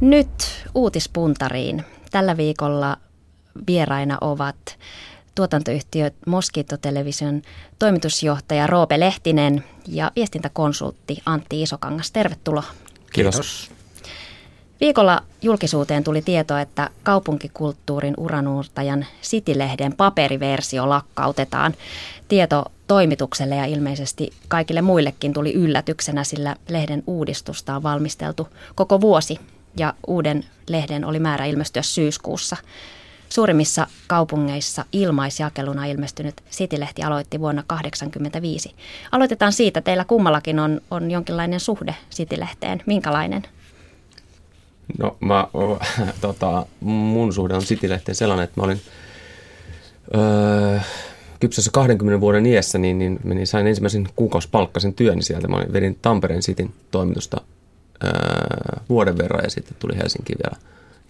Nyt uutispuntariin. Tällä viikolla vieraina ovat tuotantoyhtiö Mosquito Television toimitusjohtaja Roope Lehtinen ja viestintäkonsultti Antti Isokangas. Tervetuloa. Kiitos. Viikolla julkisuuteen tuli tieto, että kaupunkikulttuurin uranuurtajan City-lehden paperiversio lakkautetaan. Tieto toimitukselle ja ilmeisesti kaikille muillekin tuli yllätyksenä, sillä lehden uudistusta on valmisteltu koko vuosi ja uuden lehden oli määrä ilmestyä syyskuussa. Suurimmissa kaupungeissa ilmaisjakeluna ilmestynyt City-lehti aloitti vuonna 1985. Aloitetaan siitä. Teillä kummallakin on, on jonkinlainen suhde City-lehteen. Minkälainen? No mä, tota, mun suhde on City-lehteen sellainen, että mä olin öö, kypsässä 20 vuoden iässä, niin, niin, niin sain ensimmäisen kuukausipalkkaisen työn sieltä. Mä vedin Tampereen Cityn toimitusta öö, vuoden verran ja sitten tuli Helsinki vielä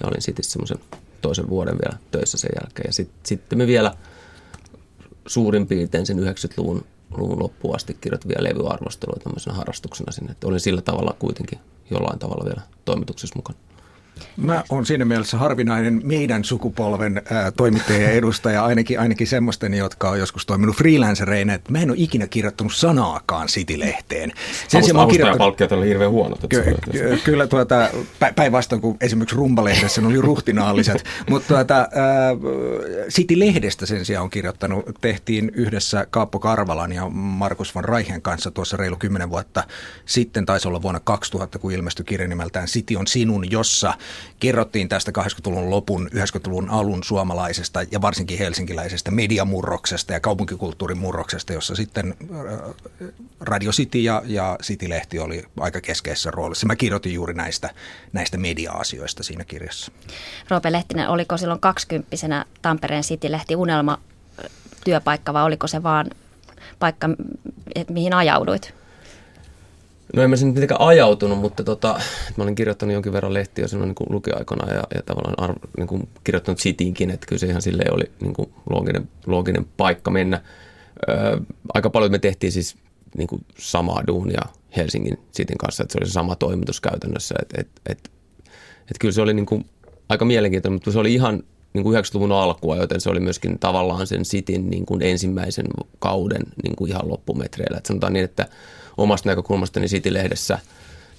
ja olin sitten semmoisen toisen vuoden vielä töissä sen jälkeen. Ja sit, sitten me vielä suurin piirtein sen 90-luvun luvun loppuun asti kirjoitin vielä levyarvostelua tämmöisenä harrastuksena sinne. Että olin sillä tavalla kuitenkin jollain tavalla vielä toimituksessa mukana. Mä on siinä mielessä harvinainen meidän sukupolven ää, toimittajien edustaja, ainakin, ainakin semmoisten, jotka on joskus toiminut freelancereinä, että mä en ole ikinä kirjoittanut sanaakaan City-lehteen. Sen sijaan oon kirjoittanut... oli hirveän huonot. Ky- ky- kyllä tuota, päinvastoin kuin esimerkiksi Rumbalehdessä ne oli ruhtinaalliset, mutta tuota, City-lehdestä sen sijaan on kirjoittanut, tehtiin yhdessä Kaappo Karvalan ja Markus van Reichen kanssa tuossa reilu kymmenen vuotta sitten, taisi olla vuonna 2000, kun ilmestyi kirja nimeltään City on sinun, jossa kerrottiin tästä 80-luvun lopun, 90-luvun alun suomalaisesta ja varsinkin helsinkiläisestä mediamurroksesta ja kaupunkikulttuurin murroksesta, jossa sitten äh, Radio City ja, ja City-lehti oli aika keskeisessä roolissa. Mä kirjoitin juuri näistä, näistä media-asioista siinä kirjassa. Roope Lehtinen, oliko silloin kaksikymppisenä Tampereen City-lehti unelma työpaikka vai oliko se vaan paikka, mihin ajauduit? No en mä sinne mitenkään ajautunut, mutta tota, mä olin kirjoittanut jonkin verran lehtiä silloin niin lukiaikana ja, ja tavallaan arv, niin kuin kirjoittanut Cityinkin, että kyllä se ihan silleen oli niin kuin looginen, looginen paikka mennä. Öö, aika paljon me tehtiin siis niin kuin samaa duunia Helsingin Cityn kanssa, että se oli se sama toimitus käytännössä, että et, et, et kyllä se oli niin kuin aika mielenkiintoinen, mutta se oli ihan niin kuin 90-luvun alkua, joten se oli myöskin tavallaan sen Cityn niin kuin ensimmäisen kauden niin kuin ihan loppumetreillä. Että sanotaan niin, että omasta näkökulmastani City-lehdessä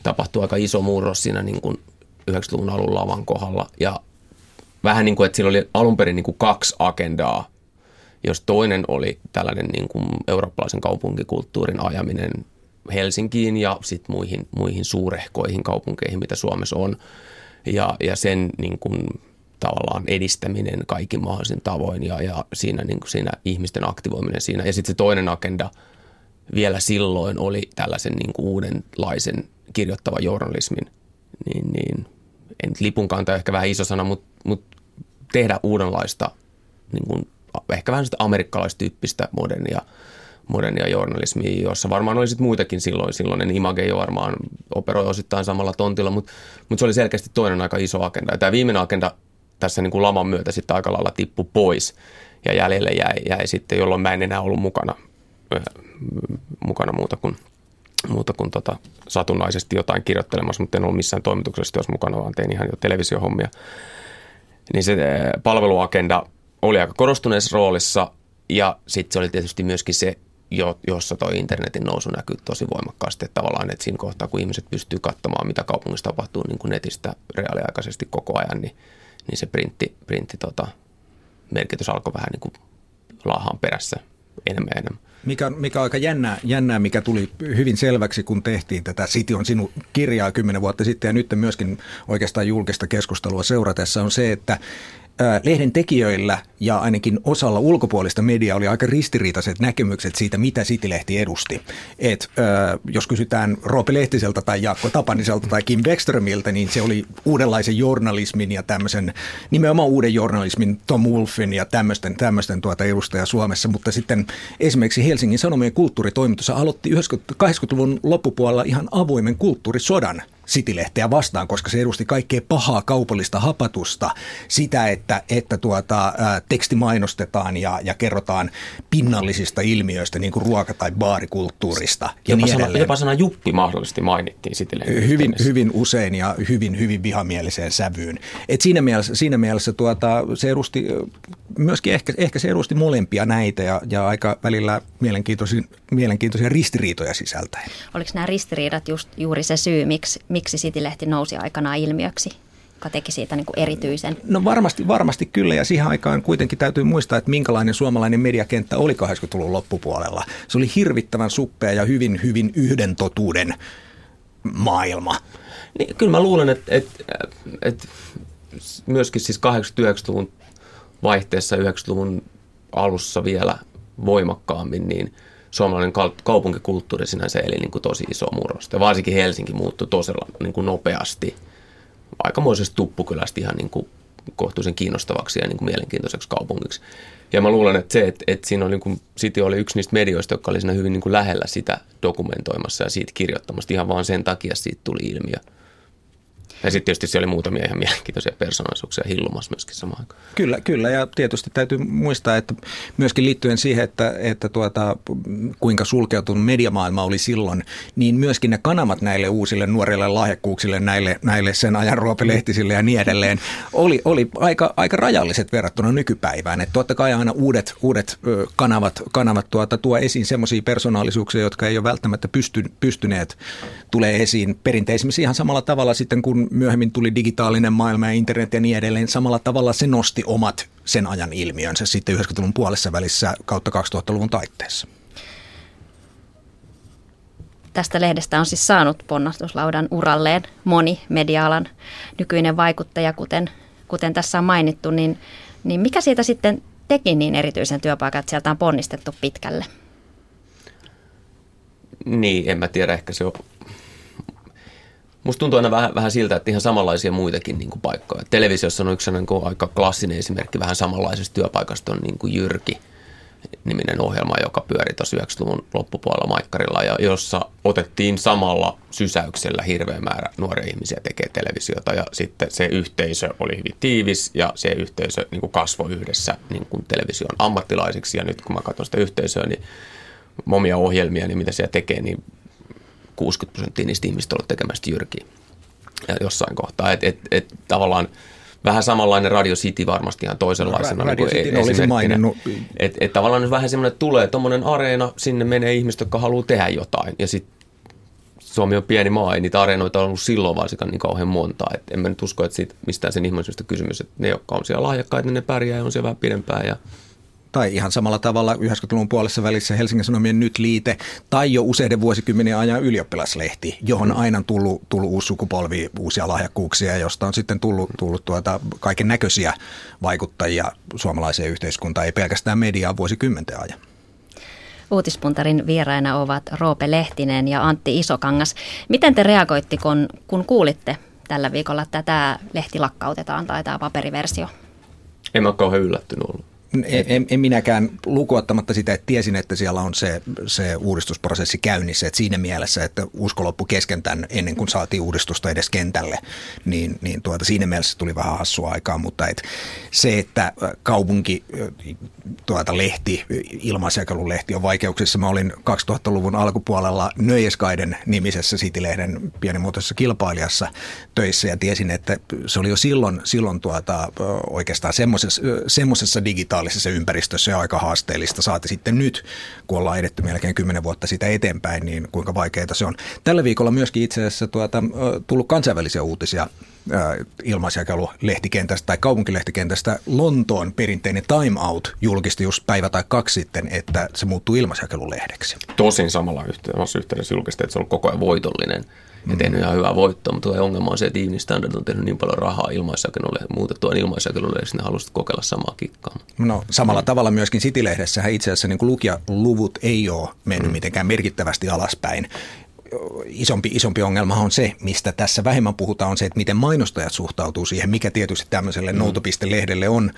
tapahtui aika iso murros siinä niin kuin 90-luvun alun lavan kohdalla. Ja vähän niin kuin, että sillä oli alun perin niin kuin kaksi agendaa. Jos toinen oli tällainen niin kuin eurooppalaisen kaupunkikulttuurin ajaminen Helsinkiin ja sitten muihin, muihin suurehkoihin kaupunkeihin, mitä Suomessa on. Ja, ja sen niin kuin, tavallaan edistäminen kaikin mahdollisin tavoin ja, ja siinä, niin kuin siinä ihmisten aktivoiminen siinä. Ja sitten se toinen agenda – vielä silloin oli tällaisen niin kuin uudenlaisen kirjoittavan journalismin, niin, niin en lipun kantaa ehkä vähän iso sana, mutta, mutta tehdä uudenlaista, niin kuin, ehkä vähän sitä amerikkalaistyyppistä modernia, modernia journalismia, jossa varmaan oli sitten muitakin silloin. Silloin Image jo varmaan operoi osittain samalla tontilla, mutta, mutta se oli selkeästi toinen aika iso agenda. Ja tämä viimeinen agenda tässä niin kuin laman myötä sitten aika lailla tippui pois ja jäljelle jäi, jäi sitten, jolloin mä en enää ollut mukana mukana muuta kuin, muuta kuin tota, satunnaisesti jotain kirjoittelemassa, mutta en ollut missään toimituksessa työssä mukana, vaan tein ihan jo televisiohommia. Niin se eh, palveluagenda oli aika korostuneessa roolissa ja sitten se oli tietysti myöskin se, jossa toi internetin nousu näkyy tosi voimakkaasti, että tavallaan että siinä kohtaa, kun ihmiset pystyy katsomaan, mitä kaupungissa tapahtuu niin kuin netistä reaaliaikaisesti koko ajan, niin, niin se printti, printti tota, merkitys alkoi vähän niin kuin laahaan perässä enemmän enemmän. Mikä, mikä on aika jännää, jännää, mikä tuli hyvin selväksi, kun tehtiin tätä City on sinun kirjaa kymmenen vuotta sitten ja nyt myöskin oikeastaan julkista keskustelua seuratessa on se, että lehden tekijöillä ja ainakin osalla ulkopuolista mediaa oli aika ristiriitaiset näkemykset siitä, mitä City-lehti edusti. Et, jos kysytään Roope Lehtiseltä tai Jaakko Tapaniselta tai Kim Beckströmiltä, niin se oli uudenlaisen journalismin ja tämmöisen, nimenomaan uuden journalismin Tom Wolfin ja tämmöisten, tämmöisten tuota edustaja Suomessa, mutta sitten esimerkiksi Helsingin Sanomien kulttuuritoimitus aloitti 80-luvun loppupuolella ihan avoimen kulttuurisodan City-lehteä vastaan, koska se edusti kaikkea pahaa kaupallista hapatusta, sitä, että, että tuota, ä, teksti mainostetaan ja, ja kerrotaan pinnallisista ilmiöistä, niin kuin ruoka- tai baarikulttuurista ja jopa, niin sana, jopa sana Juppi mahdollisesti mainittiin City-lehden Hyvin, hyvin usein ja hyvin, hyvin vihamieliseen sävyyn. Et siinä mielessä, siinä mielessä tuota, se edusti, myöskin ehkä, ehkä se edusti molempia näitä ja, ja aika välillä mielenkiintoisia, mielenkiintoisia ristiriitoja sisältäen. Oliko nämä ristiriidat just juuri se syy, miksi, miksi City-lehti nousi aikanaan ilmiöksi? joka teki siitä niin kuin erityisen? No varmasti, varmasti kyllä ja siihen aikaan kuitenkin täytyy muistaa, että minkälainen suomalainen mediakenttä oli 80-luvun loppupuolella. Se oli hirvittävän suppea ja hyvin, hyvin yhden totuuden maailma. Niin, kyllä mä luulen, että, että, että myöskin siis 80-90-luvun vaihteessa 90-luvun alussa vielä voimakkaammin, niin suomalainen kaupunkikulttuuri sinänsä eli niin kuin tosi iso murrosta. Varsinkin Helsinki muuttui tosella niin kuin nopeasti – aikamoisesta tuppukylästä ihan niin kuin kohtuullisen kiinnostavaksi ja niin kuin mielenkiintoiseksi kaupungiksi. Ja mä luulen, että se, että, että siinä oli, niin kuin, City oli yksi niistä medioista, jotka oli siinä hyvin niin kuin lähellä sitä dokumentoimassa ja siitä kirjoittamasta ihan vaan sen takia siitä tuli ilmiö. Ja sitten tietysti siellä oli muutamia ihan mielenkiintoisia persoonallisuuksia hillumassa myöskin samaan aikaan. Kyllä, kyllä. Ja tietysti täytyy muistaa, että myöskin liittyen siihen, että, että tuota, kuinka sulkeutunut mediamaailma oli silloin, niin myöskin ne kanavat näille uusille nuorille lahjakkuuksille, näille, näille sen ajan ruopelehtisille ja niin edelleen, oli, oli aika, aika rajalliset verrattuna nykypäivään. Että totta kai aina uudet, uudet kanavat, kanavat tuota, tuo esiin semmoisia persoonallisuuksia, jotka ei ole välttämättä pysty, pystyneet tulee esiin perinteisimmissä ihan samalla tavalla sitten, kun myöhemmin tuli digitaalinen maailma ja internet ja niin edelleen. Samalla tavalla se nosti omat sen ajan ilmiönsä sitten 90-luvun puolessa välissä kautta 2000-luvun taitteessa. Tästä lehdestä on siis saanut ponnastuslaudan uralleen moni mediaalan nykyinen vaikuttaja, kuten, kuten tässä on mainittu, niin, niin mikä siitä sitten teki niin erityisen työpaikan, että sieltä on ponnistettu pitkälle? Niin, en mä tiedä, ehkä se on Musta tuntuu aina vähän, vähän siltä, että ihan samanlaisia muitakin niin kuin paikkoja. Televisiossa on yksi niin kuin aika klassinen esimerkki vähän samanlaisesta työpaikasta on niin kuin Jyrki niminen ohjelma, joka pyöri tuossa 90-luvun loppupuolella Maikkarilla ja jossa otettiin samalla sysäyksellä hirveä määrä nuoria ihmisiä tekee televisiota ja sitten se yhteisö oli hyvin tiivis ja se yhteisö niin kuin kasvoi yhdessä niin kuin television ammattilaisiksi ja nyt kun mä katson sitä yhteisöä, niin omia ohjelmia, niin mitä siellä tekee, niin 60 prosenttia niistä ihmistä ollut tekemästä jyrkiä ja jossain kohtaa. Et, et, et, tavallaan vähän samanlainen Radio City varmasti ihan toisenlaisena. No, Radio niin City olisi maininnut. Et, et tavallaan nyt vähän semmoinen, että tulee tuommoinen areena, sinne menee ihmiset, jotka haluaa tehdä jotain. Ja sitten Suomi on pieni maa, ei niitä areenoita on ollut silloin varsinkaan niin kauhean monta. Et en mä nyt usko, että siitä mistään sen ihmisyydestä kysymys, että ne, jotka on siellä lahjakkaita, niin ne pärjää ja on siellä vähän pidempään ja tai ihan samalla tavalla 90-luvun puolessa välissä Helsingin Sanomien nyt liite, tai jo useiden vuosikymmenen ajan ylioppilaslehti, johon on aina tullut, tullut uusi sukupolvi, uusia lahjakkuuksia, josta on sitten tullut, tullut tuota, kaiken näköisiä vaikuttajia suomalaiseen yhteiskuntaan, ei pelkästään mediaa vuosikymmenten ajan. Uutispuntarin vieraina ovat Roope Lehtinen ja Antti Isokangas. Miten te reagoitti, kun, kun kuulitte tällä viikolla, että tämä lehti lakkautetaan tai tämä paperiversio? En mä ole kauhean yllättynyt ollut. En, en minäkään lukuottamatta sitä, että tiesin, että siellä on se, se uudistusprosessi käynnissä. Että siinä mielessä, että usko loppu kesken tämän, ennen kuin saatiin uudistusta edes kentälle, niin, niin tuota, siinä mielessä tuli vähän hassua aikaa. Mutta et se, että kaupunki, tuota, lehti, ilmaisjakelulehti on vaikeuksissa. Mä olin 2000-luvun alkupuolella Nöjeskaiden nimisessä City-lehden pienimuotoisessa kilpailijassa töissä ja tiesin, että se oli jo silloin, silloin tuota, oikeastaan semmoisessa digitaalisessa digitaalisessa ympäristössä ja aika haasteellista. Saati sitten nyt, kun ollaan edetty melkein kymmenen vuotta sitä eteenpäin, niin kuinka vaikeaa se on. Tällä viikolla myöskin itse asiassa tuota, tullut kansainvälisiä uutisia ilmaisjakelulehtikentästä tai kaupunkilehtikentästä. Lontoon perinteinen Time Out julkisti just päivä tai kaksi sitten, että se muuttuu ilmaisjakelulehdeksi. Tosin samalla yhteydessä julkisti, että se on koko ajan voitollinen ja tehnyt ihan hyvää voittoa, mutta ongelma on se, että Evening Standard on tehnyt niin paljon rahaa ilmaisjakelulle, muutettua ilmaisjakelulle, että ne halusivat kokeilla samaa kikkaa. No samalla tavalla myöskin City-lehdessä itse asiassa niin lukijaluvut ei ole mennyt mm. mitenkään merkittävästi alaspäin isompi, isompi ongelma on se, mistä tässä vähemmän puhutaan, on se, että miten mainostajat suhtautuu siihen, mikä tietysti tämmöiselle mm. noutopiste-lehdelle on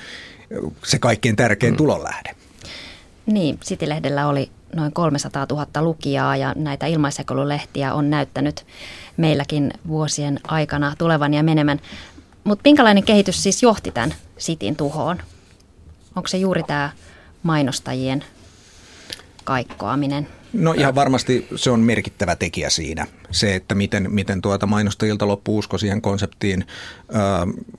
se kaikkein tärkein mm. tulonlähde. Niin, City-lehdellä oli noin 300 000 lukijaa ja näitä ilmaisekolulehtiä on näyttänyt meilläkin vuosien aikana tulevan ja menemän. Mutta minkälainen kehitys siis johti tämän sitin tuhoon? Onko se juuri tämä mainostajien kaikkoaminen? No ihan varmasti se on merkittävä tekijä siinä se, että miten, miten tuota mainostajilta loppuu usko siihen konseptiin, ö,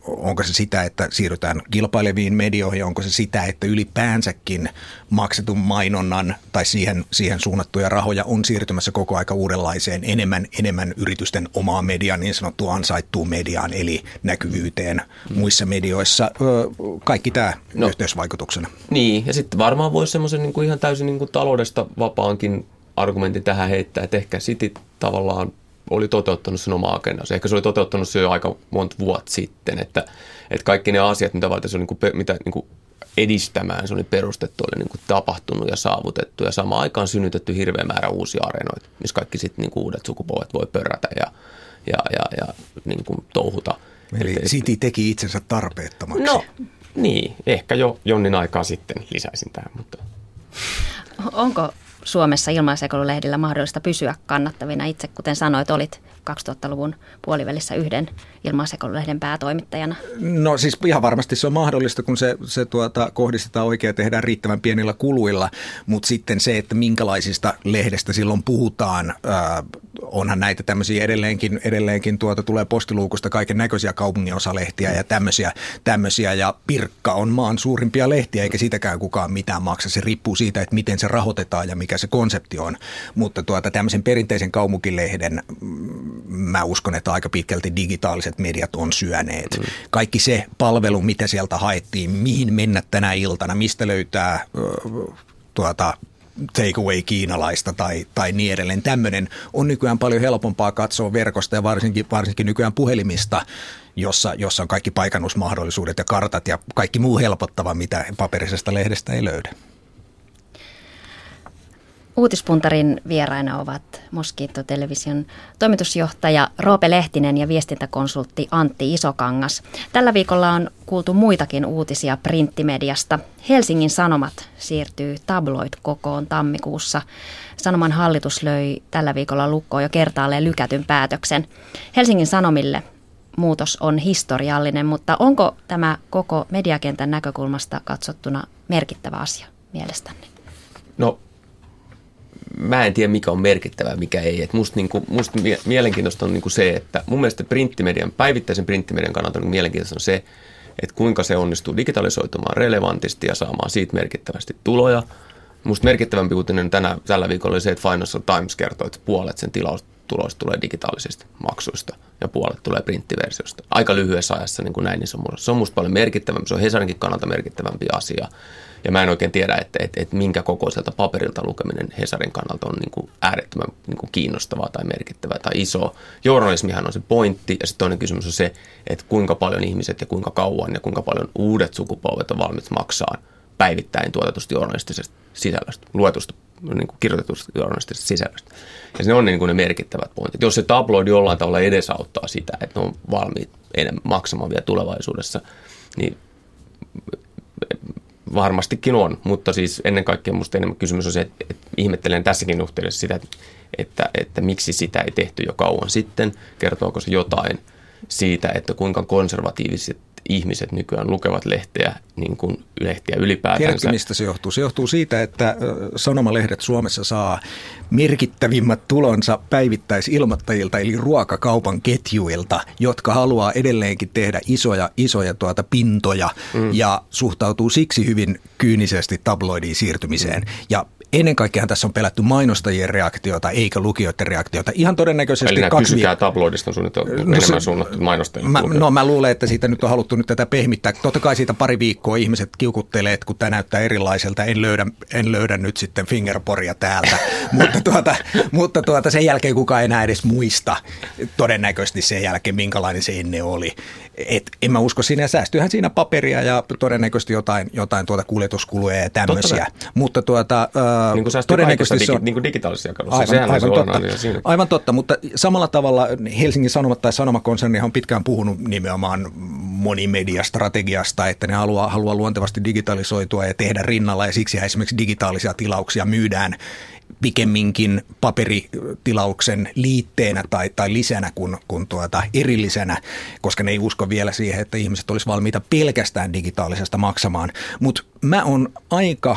onko se sitä, että siirrytään kilpaileviin medioihin, onko se sitä, että ylipäänsäkin maksetun mainonnan tai siihen, siihen suunnattuja rahoja on siirtymässä koko aika uudenlaiseen enemmän, enemmän yritysten omaa mediaa, niin sanottu ansaittuun mediaan, eli näkyvyyteen muissa medioissa. Ö, kaikki tämä no, yhteysvaikutuksena. Niin, ja sitten varmaan voisi semmoisen niin kuin ihan täysin niin kuin taloudesta vapaankin argumentin tähän heittää, että ehkä City tavallaan oli toteuttanut sen oma agendansa. Ehkä se oli toteuttanut se jo aika monta vuotta sitten, että, että kaikki ne asiat, mitä, se oli, niin kuin, mitä niin kuin edistämään se oli perustettu, oli niin kuin tapahtunut ja saavutettu ja samaan aikaan synnytetty hirveä määrä uusia areenoita, missä kaikki sitten niin kuin uudet sukupolvet voi pörrätä ja, ja, ja, ja niin kuin touhuta. Eli et, City teki itsensä tarpeettomaksi. No niin, ehkä jo jonnin aikaa sitten lisäisin tähän, mutta... Onko Suomessa ilmaisekoululehdillä mahdollista pysyä kannattavina. Itse, kuten sanoit, olit 2000-luvun puolivälissä yhden ilmaisekoululehden päätoimittajana? No siis ihan varmasti se on mahdollista, kun se, se tuota, kohdistetaan oikein ja tehdään riittävän pienillä kuluilla, mutta sitten se, että minkälaisista lehdestä silloin puhutaan, ää, onhan näitä tämmöisiä edelleenkin, edelleenkin tuota, tulee postiluukusta kaiken näköisiä kaupunginosalehtiä ja tämmöisiä, tämmöisiä, ja Pirkka on maan suurimpia lehtiä, eikä sitäkään kukaan mitään maksa. Se riippuu siitä, että miten se rahoitetaan ja mikä se konsepti on, mutta tuota, tämmöisen perinteisen kaupunkilehden mm, mä uskon, että aika pitkälti digitaaliset mediat on syöneet. Kaikki se palvelu, mitä sieltä haettiin, mihin mennä tänä iltana, mistä löytää tuota, takeaway kiinalaista tai, tai niin edelleen. Tämmöinen on nykyään paljon helpompaa katsoa verkosta ja varsinkin, varsinkin nykyään puhelimista, jossa, jossa on kaikki paikannusmahdollisuudet ja kartat ja kaikki muu helpottava, mitä paperisesta lehdestä ei löydä. Uutispuntarin vieraina ovat Moskiitto-television toimitusjohtaja Roope Lehtinen ja viestintäkonsultti Antti Isokangas. Tällä viikolla on kuultu muitakin uutisia printtimediasta. Helsingin Sanomat siirtyy tabloid-kokoon tammikuussa. Sanoman hallitus löi tällä viikolla lukkoon jo kertaalleen lykätyn päätöksen. Helsingin Sanomille muutos on historiallinen, mutta onko tämä koko mediakentän näkökulmasta katsottuna merkittävä asia mielestänne? No mä en tiedä mikä on merkittävää, mikä ei. Et musta, niinku, musta mielenkiintoista on niinku se, että mun mielestä printtimedian, päivittäisen printtimedian kannalta niinku mielenkiintoista on se, että kuinka se onnistuu digitalisoitumaan relevantisti ja saamaan siitä merkittävästi tuloja. Musta merkittävämpi uutinen tänä, tällä viikolla oli se, että Financial Times kertoi, että puolet sen tilaustuloista tulee digitaalisista maksuista ja puolet tulee printtiversiosta. Aika lyhyessä ajassa niin kuin näin iso murros. Se on musta paljon merkittävämpi, se on Hesarinkin kannalta merkittävämpi asia. Ja mä en oikein tiedä, että, että, että minkä kokoiselta paperilta lukeminen Hesarin kannalta on niin kuin äärettömän niin kuin kiinnostavaa tai merkittävää tai iso. Journalismihan on se pointti ja sitten toinen kysymys on se, että kuinka paljon ihmiset ja kuinka kauan ja kuinka paljon uudet sukupolvet on valmiit maksaa päivittäin tuotetusta journalistisesta sisällöstä, luetusta, niin kuin kirjoitetusta journalistisesta sisällöstä. Ja se on niin kuin ne merkittävät pointit. Jos se tabloidi jollain tavalla edesauttaa sitä, että ne on valmiit enemmän maksamaan vielä tulevaisuudessa, niin Varmastikin on, mutta siis ennen kaikkea minusta enemmän kysymys on se, että, että ihmettelen tässäkin yhteydessä sitä, että, että, että miksi sitä ei tehty jo kauan sitten. Kertooko se jotain siitä, että kuinka konservatiiviset ihmiset nykyään lukevat lehteä, niin kuin lehtiä ylipäätänsä. Tiedätkö, mistä se johtuu? Se johtuu siitä, että sanomalehdet Suomessa saa merkittävimmät tulonsa päivittäisilmoittajilta, eli ruokakaupan ketjuilta, jotka haluaa edelleenkin tehdä isoja, isoja tuota pintoja mm. ja suhtautuu siksi hyvin kyynisesti tabloidiin siirtymiseen. Mm. Ja ennen kaikkea tässä on pelätty mainostajien reaktiota, eikä lukijoiden reaktiota. Ihan todennäköisesti... Eli kaksi... kysykää tabloidista on no, enemmän suunnattu mainostajien. Mä, no mä luulen, että siitä nyt on haluttu nyt tätä pehmittää. Totta kai siitä pari viikkoa ihmiset kiukuttelee, että kun tämä näyttää erilaiselta, en löydä, en löydä nyt sitten fingerporia täältä. mutta, tuota, mutta tuota, sen jälkeen kukaan enää edes muista todennäköisesti sen jälkeen, minkälainen se ennen oli. Et en mä usko siinä, säästyyhän siinä paperia ja todennäköisesti jotain, jotain tuota kuljetuskuluja ja tämmöisiä. Mutta tuota, niin kuin todennäköisesti se on... Niin kuin digitaalisessa jakelussa. Aivan, aivan, totta, aivan totta, mutta samalla tavalla Helsingin Sanomat tai Sanomakonserni on pitkään puhunut nimenomaan monimediastrategiasta, että ne haluaa, haluaa luontevasti digitalisoitua ja tehdä rinnalla ja siksi esimerkiksi digitaalisia tilauksia myydään pikemminkin paperitilauksen liitteenä tai, tai lisänä kuin, kuin tuota erillisenä, koska ne ei usko vielä siihen, että ihmiset olisivat valmiita pelkästään digitaalisesta maksamaan. Mutta mä oon aika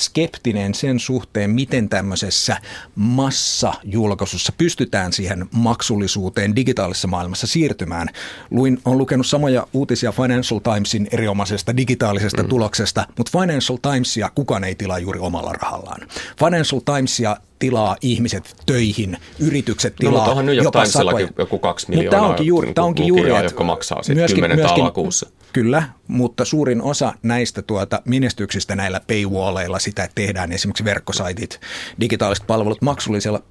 skeptinen sen suhteen, miten tämmöisessä massajulkaisussa pystytään siihen maksullisuuteen digitaalisessa maailmassa siirtymään. Luin, on lukenut samoja uutisia Financial Timesin erinomaisesta digitaalisesta mm. tuloksesta, mutta Financial Timesia kukaan ei tilaa juuri omalla rahallaan. Financial Timesia tilaa ihmiset töihin, yritykset tilaa no, New York jopa satoja. joku kaksi miljoonaa onkin juuri, niin onkin juuri, että jotka maksaa sitten myöskin, 10 myöskin, kuussa. Kyllä, mutta suurin osa näistä tuota menestyksistä näillä paywalleilla, sitä tehdään esimerkiksi verkkosaitit, digitaaliset palvelut maksullisella,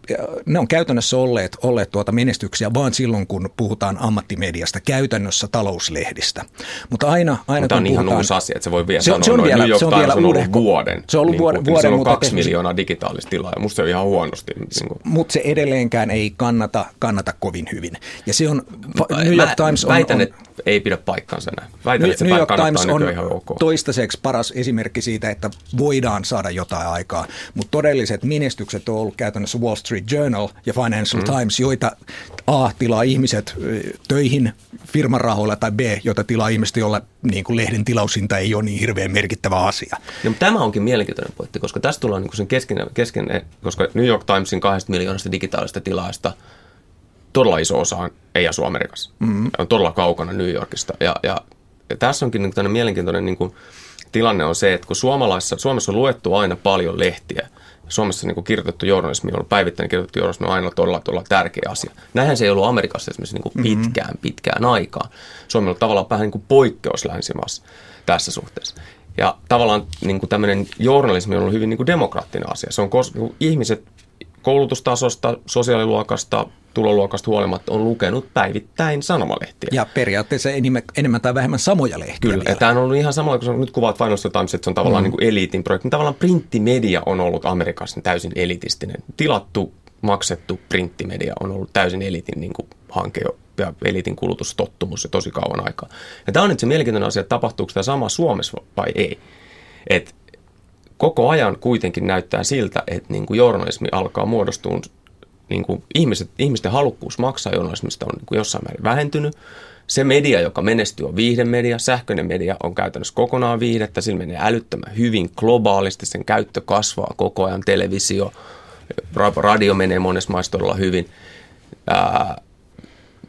ne on käytännössä olleet, olleet tuota menestyksiä vaan silloin, kun puhutaan ammattimediasta, käytännössä talouslehdistä. Mutta aina, aina Mutta on puhutaan, ihan uusi asia, että se voi vielä se, sanoa, se on vielä, se on vielä on ollut vuoden. Se on ollut vuoden, niin vuoden, mutta kaksi miljoonaa digitaalista tilaa, ja musta se on ihan huonosti. Niin mutta se edelleenkään ei kannata, kannata kovin hyvin. Ja se on, New York Times on, väitän, on, että ei pidä paikkaansa näin. Väitän, New, että se New York Times on ihan ok. toistaiseksi paras esimerkki siitä, että voidaan saada jotain aikaa, mutta todelliset menestykset on ollut käytännössä Wall Street Journal ja Financial mm. Times, joita A tilaa ihmiset töihin firman rahoilla tai B, joita tilaa ihmiset, joilla niin kuin lehden tilaushinta ei ole niin hirveän merkittävä asia. No, tämä onkin mielenkiintoinen pointti, koska tässä tullaan niin sen kesken, kesken, koska New York Timesin kahdesta miljoonasta digitaalista tilaista – todella iso osa ei asu Amerikassa. Mm-hmm. On todella kaukana New Yorkista. Ja, ja, ja tässä onkin niin mielenkiintoinen niin kuin, tilanne on se, että kun Suomalaisessa, Suomessa on luettu aina paljon lehtiä, Suomessa niin kuin kirjoitettu journalismi on päivittäinen kirjoitettu journalismi on aina todella, todella tärkeä asia. Näinhän se ei ollut Amerikassa esimerkiksi niin kuin mm-hmm. pitkään, pitkään aikaan. Suomi on tavallaan vähän niin kuin poikkeus länsimaassa tässä suhteessa. Ja tavallaan niin kuin tämmöinen journalismi on ollut hyvin niin kuin demokraattinen asia. Se on kos- ihmiset koulutustasosta, sosiaaliluokasta, tuloluokasta huolimatta on lukenut päivittäin sanomalehtiä. Ja periaatteessa enemmän, enemmän tai vähemmän samoja lehtiä Kyllä, vielä. tämä on ollut ihan samalla, kun nyt kuvaat Financial Times, että se on tavallaan mm. niin kuin eliitin projekti. Niin tavallaan printtimedia on ollut Amerikassa täysin elitistinen. Tilattu, maksettu printtimedia on ollut täysin eliitin niin kuin hanke ja eliitin kulutustottumus jo tosi kauan aikaa. Ja tämä on nyt se mielenkiintoinen asia, että tapahtuuko tämä sama Suomessa vai ei. Et koko ajan kuitenkin näyttää siltä, että niin kuin journalismi alkaa muodostua niin kuin ihmiset, ihmisten halukkuus maksaa journalismista on niin kuin jossain määrin vähentynyt. Se media, joka menestyy, on viihdemedia. Sähköinen media on käytännössä kokonaan viihdettä. Sillä menee älyttömän hyvin globaalisti. Sen käyttö kasvaa koko ajan. Televisio, radio menee monessa maissa todella hyvin.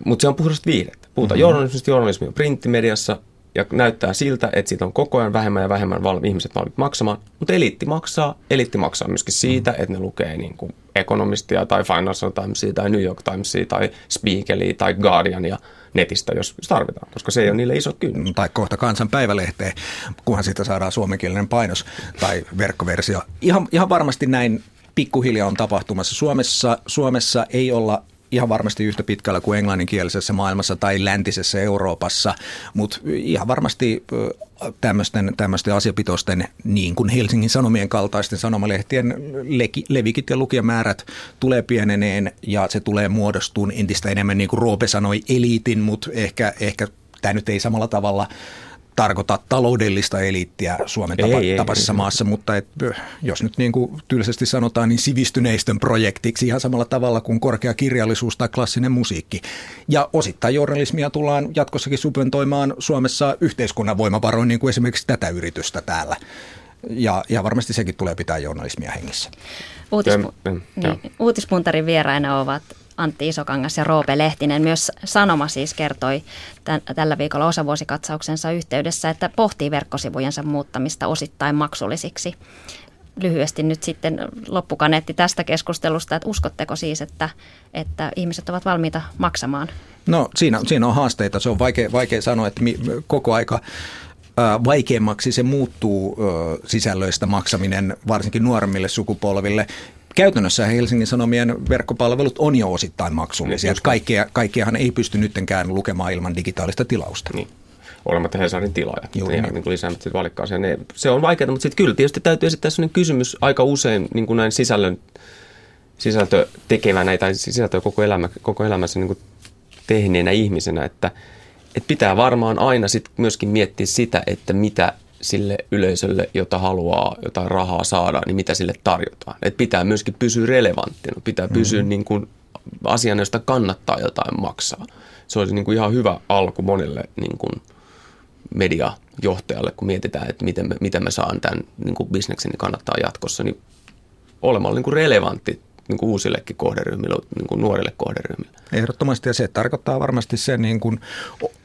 mutta se on puhdasta viihdettä. Puhutaan mm-hmm. journalismista. Journalismi on printtimediassa ja näyttää siltä, että siitä on koko ajan vähemmän ja vähemmän valmi, ihmiset valmiit maksamaan, mutta eliitti maksaa. Eliitti maksaa myöskin siitä, että ne lukee niin kuin Economistia tai Financial Timesia tai New York Timesia tai Spiegelia tai Guardiania netistä, jos tarvitaan, koska se ei ole niille iso kynnys. Tai kohta kansan päivälehteen, kunhan siitä saadaan suomenkielinen painos tai verkkoversio. Ihan, ihan varmasti näin pikkuhiljaa on tapahtumassa. Suomessa, Suomessa ei olla ihan varmasti yhtä pitkällä kuin englanninkielisessä maailmassa tai läntisessä Euroopassa, mutta ihan varmasti tämmöisten, tämmöisten asiapitoisten, niin kuin Helsingin Sanomien kaltaisten sanomalehtien leki, levikit ja lukijamäärät tulee pieneneen ja se tulee muodostuun entistä enemmän, niin kuin Roope sanoi, eliitin, mutta ehkä, ehkä tämä nyt ei samalla tavalla – tarkoita taloudellista eliittiä Suomen tapa, ei, tapaisessa ei, maassa, ei. mutta et, jos nyt niin kuin tylsästi sanotaan, niin sivistyneistön projektiksi ihan samalla tavalla kuin korkea kirjallisuus tai klassinen musiikki. Ja osittain journalismia tullaan jatkossakin subventoimaan Suomessa yhteiskunnan voimavaroin, niin kuin esimerkiksi tätä yritystä täällä. Ja, ja varmasti sekin tulee pitää journalismia hengissä. Uutispu- niin, uutispuntarin vieraina ovat Antti Isokangas ja Roope Lehtinen. Myös Sanoma siis kertoi tämän, tällä viikolla osavuosikatsauksensa yhteydessä, että pohtii verkkosivujensa muuttamista osittain maksullisiksi. Lyhyesti nyt sitten loppukaneetti tästä keskustelusta, että uskotteko siis, että, että ihmiset ovat valmiita maksamaan? No siinä, siinä on haasteita. Se on vaikea, vaikea sanoa, että mi, koko aika vaikeammaksi se muuttuu sisällöistä maksaminen varsinkin nuoremmille sukupolville käytännössä Helsingin Sanomien verkkopalvelut on jo osittain maksullisia. Niin, kaikkea, kaikkeahan ei pysty nyttenkään lukemaan ilman digitaalista tilausta. Niin olematta Hesarin tilaaja. Juuri ja niin. niin lisäämättä valikkaaseen. Se on vaikeaa, mutta sitten kyllä tietysti täytyy esittää sellainen kysymys aika usein niin kuin näin sisällön, sisältö tekevänä tai sisältöä koko, elämä, koko elämässä niin kuin tehneenä ihmisenä, että että pitää varmaan aina sit myöskin miettiä sitä, että mitä sille yleisölle, jota haluaa jotain rahaa saada, niin mitä sille tarjotaan. Et pitää myöskin pysyä relevanttina, pitää pysyä mm-hmm. niin kuin asian, josta kannattaa jotain maksaa. Se olisi niin kuin ihan hyvä alku monelle niin kuin mediajohtajalle, kun mietitään, että miten me, miten me saan tämän niin kuin bisneksen niin kannattaa jatkossa, niin olemalla niin kuin relevantti niin kuin uusillekin kohderyhmille, niin kuin nuorille kohderyhmille. Ehdottomasti ja se tarkoittaa varmasti sen niin kuin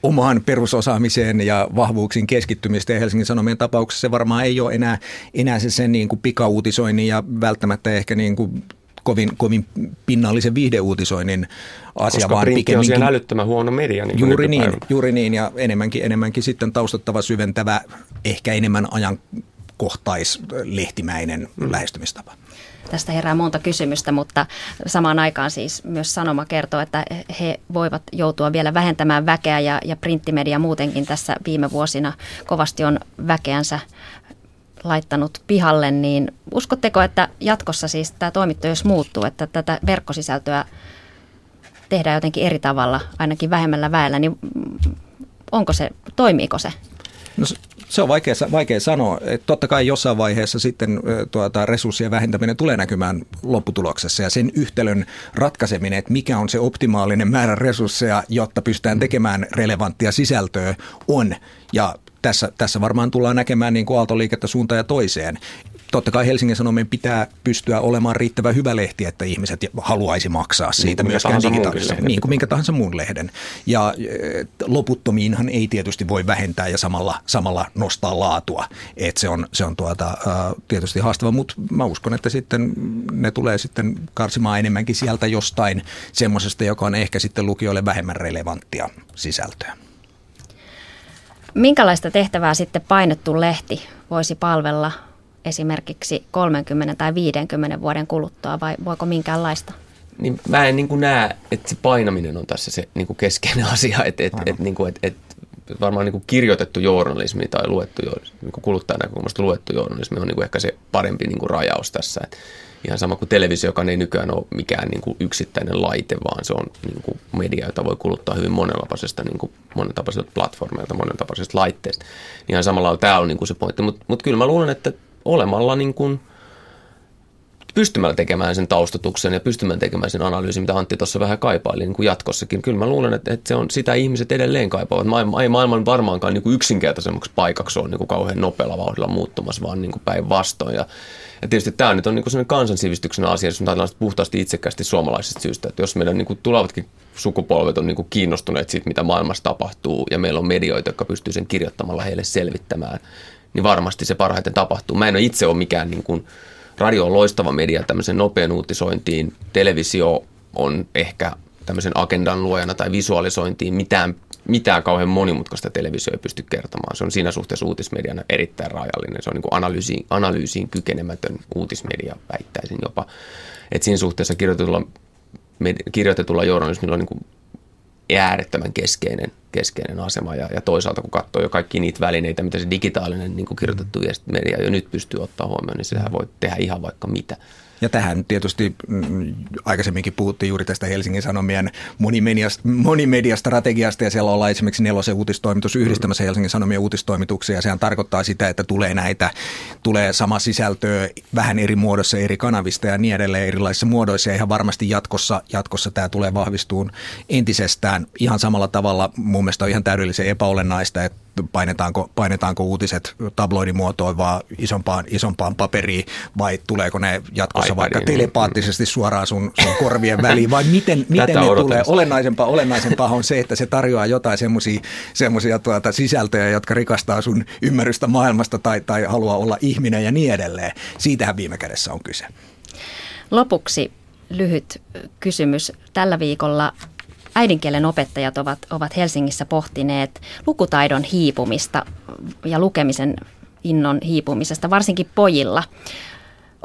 omaan perusosaamiseen ja vahvuuksiin keskittymistä. Ja Helsingin Sanomien tapauksessa se varmaan ei ole enää, enää se sen niin kuin pikauutisoinnin ja välttämättä ehkä niin kuin kovin, kovin pinnallisen viihdeuutisoinnin asia, Koska vaan pikemminkin... on älyttömän huono media. Niin juuri niin, juuri niin, ja enemmänkin, enemmänkin sitten taustattava, syventävä, ehkä enemmän ajankohtaislehtimäinen mm. lähestymistapa. Tästä herää monta kysymystä, mutta samaan aikaan siis myös Sanoma kertoo, että he voivat joutua vielä vähentämään väkeä ja, ja printtimedia muutenkin tässä viime vuosina kovasti on väkeänsä laittanut pihalle, niin uskotteko, että jatkossa siis tämä toimittajuus muuttuu, että tätä verkkosisältöä tehdään jotenkin eri tavalla, ainakin vähemmällä väellä, niin onko se, toimiiko se? No se on vaikea, vaikea sanoa. Että totta kai jossain vaiheessa sitten tuota, resurssien vähentäminen tulee näkymään lopputuloksessa ja sen yhtälön ratkaiseminen, että mikä on se optimaalinen määrä resursseja, jotta pystytään tekemään relevanttia sisältöä, on. Ja tässä, tässä varmaan tullaan näkemään niin kuin aaltoliikettä suuntaan ja toiseen totta kai Helsingin Sanomien pitää pystyä olemaan riittävän hyvä lehti, että ihmiset haluaisi maksaa siitä niin myöskään digitaalisesti. Niin kuin minkä tahansa muun lehden. Ja loputtomiinhan ei tietysti voi vähentää ja samalla, samalla nostaa laatua. Et se on, se on tuota, tietysti haastava, mutta mä uskon, että sitten ne tulee sitten karsimaan enemmänkin sieltä jostain semmoisesta, joka on ehkä sitten lukijoille vähemmän relevanttia sisältöä. Minkälaista tehtävää sitten painettu lehti voisi palvella esimerkiksi 30 tai 50 vuoden kuluttua vai voiko minkäänlaista? Niin mä en niin kuin näe, että se painaminen on tässä se niin kuin keskeinen asia, että et, et, niin kuin, et, et, varmaan niin kuin kirjoitettu journalismi tai luettu, niin kuin kuluttajan näkökulmasta luettu journalismi on niin kuin ehkä se parempi niin kuin rajaus tässä. Et ihan sama kuin televisio, joka ei nykyään ole mikään niin kuin yksittäinen laite, vaan se on niin kuin media, jota voi kuluttaa hyvin monenlaisesta, niin kuin monentapaiselta platformeilta, monentapaisesta laitteesta. Ihan samalla tämä on niin kuin se pointti, mutta mut kyllä mä luulen, että olemalla niin kuin pystymällä tekemään sen taustatuksen ja pystymällä tekemään sen analyysin, mitä Antti tuossa vähän kaipaili niin kuin jatkossakin. Kyllä mä luulen, että, että se on, sitä ihmiset edelleen kaipaavat. Maailma, ei maailman varmaankaan niin kuin yksinkertaisemmaksi paikaksi on niin kuin kauhean nopealla vauhdilla muuttumassa, vaan niin päinvastoin. Ja, ja tietysti tämä nyt on niin kuin kansansivistyksen asia, jos ajatellaan puhtaasti itsekkäästi suomalaisista syystä, että jos meidän niin kuin tulevatkin sukupolvet on niin kuin kiinnostuneet siitä, mitä maailmassa tapahtuu, ja meillä on medioita, jotka pystyy sen kirjoittamalla heille selvittämään, niin varmasti se parhaiten tapahtuu. Mä en ole itse ole mikään niin kuin, radio on loistava media tämmöisen nopean uutisointiin, televisio on ehkä tämmöisen agendan luojana tai visualisointiin mitään, mitään kauhean monimutkaista televisio ei pysty kertomaan. Se on siinä suhteessa uutismediana erittäin rajallinen. Se on niin kuin analyysiin, analyysiin kykenemätön uutismedia, väittäisin jopa. Et siinä suhteessa kirjoitetulla, kirjoitetulla journalismilla on niin kuin äärettömän keskeinen, keskeinen asema. Ja, ja toisaalta kun katsoo jo kaikki niitä välineitä, mitä se digitaalinen niin kirjoitettu viestimedia jo nyt pystyy ottaa huomioon, niin sehän voi tehdä ihan vaikka mitä. Ja tähän tietysti mm, aikaisemminkin puhuttiin juuri tästä Helsingin Sanomien monimediastrategiasta ja siellä ollaan esimerkiksi nelosen uutistoimitus yhdistämässä mm. Helsingin Sanomien uutistoimituksia ja sehän tarkoittaa sitä, että tulee näitä, tulee sama sisältöä vähän eri muodossa eri kanavista ja niin edelleen erilaisissa muodoissa ja ihan varmasti jatkossa, jatkossa tämä tulee vahvistuun entisestään ihan samalla tavalla. Mun mielestä on ihan täydellisen epäolennaista, että painetaanko, painetaanko uutiset tabloidimuotoon vaan isompaan, isompaan paperiin vai tuleeko ne jatkossa iPadin. vaikka telepaattisesti suoraan sun, sun korvien väliin vai miten, miten ne tulee. Olennaisempaa, olennaisempaa on se, että se tarjoaa jotain semmoisia tuota, sisältöjä, jotka rikastaa sun ymmärrystä maailmasta tai, tai haluaa olla ihminen ja niin edelleen. Siitähän viime kädessä on kyse. Lopuksi lyhyt kysymys. Tällä viikolla äidinkielen opettajat ovat, ovat Helsingissä pohtineet lukutaidon hiipumista ja lukemisen innon hiipumisesta, varsinkin pojilla.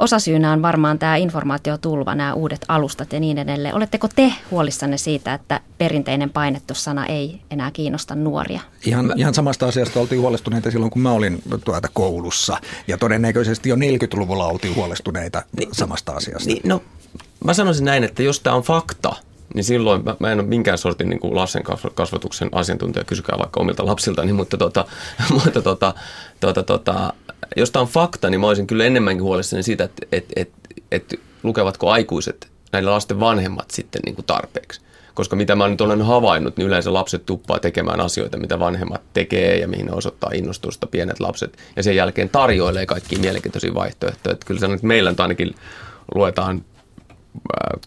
Osasyynä on varmaan tämä informaatiotulva, nämä uudet alustat ja niin edelleen. Oletteko te huolissanne siitä, että perinteinen painettu sana ei enää kiinnosta nuoria? Ihan, ihan samasta asiasta oltiin huolestuneita silloin, kun mä olin tuota koulussa. Ja todennäköisesti jo 40-luvulla oltiin huolestuneita niin, samasta asiasta. Niin, no, mä sanoisin näin, että jos tämä on fakta – niin silloin mä, mä en ole minkään sortin niin kuin lasten kasvatuksen asiantuntija, kysykää vaikka omilta lapsiltani, mutta, tota, mutta tota, tota, tota, jos tämä on fakta, niin mä olisin kyllä enemmänkin huolissani siitä, että et, et, et, lukevatko aikuiset näille lasten vanhemmat sitten niin kuin tarpeeksi. Koska mitä mä nyt olen havainnut, niin yleensä lapset tuppaa tekemään asioita, mitä vanhemmat tekee ja mihin ne osoittaa innostusta pienet lapset. Ja sen jälkeen tarjoilee kaikki mielenkiintoisia vaihtoehtoja. Että kyllä sanon, että meillä ainakin luetaan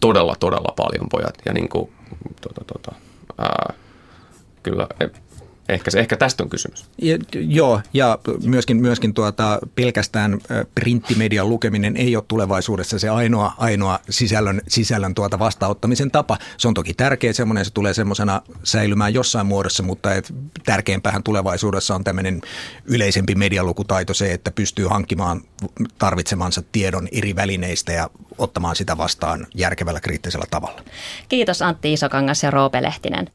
todella, todella paljon pojat. Ja niin kuin, tota, tota, ää, kyllä Ehkä, se, ehkä tästä on kysymys. Ja, joo, ja myöskin, myöskin tuota, pelkästään printtimedian lukeminen ei ole tulevaisuudessa se ainoa, ainoa sisällön, sisällön tuota vastaanottamisen tapa. Se on toki tärkeä semmoinen, se tulee semmoisena säilymään jossain muodossa, mutta et tärkeämpähän tulevaisuudessa on tämmöinen yleisempi medialukutaito se, että pystyy hankkimaan tarvitsemansa tiedon eri välineistä ja ottamaan sitä vastaan järkevällä kriittisellä tavalla. Kiitos Antti Isokangas ja Roope Lehtinen.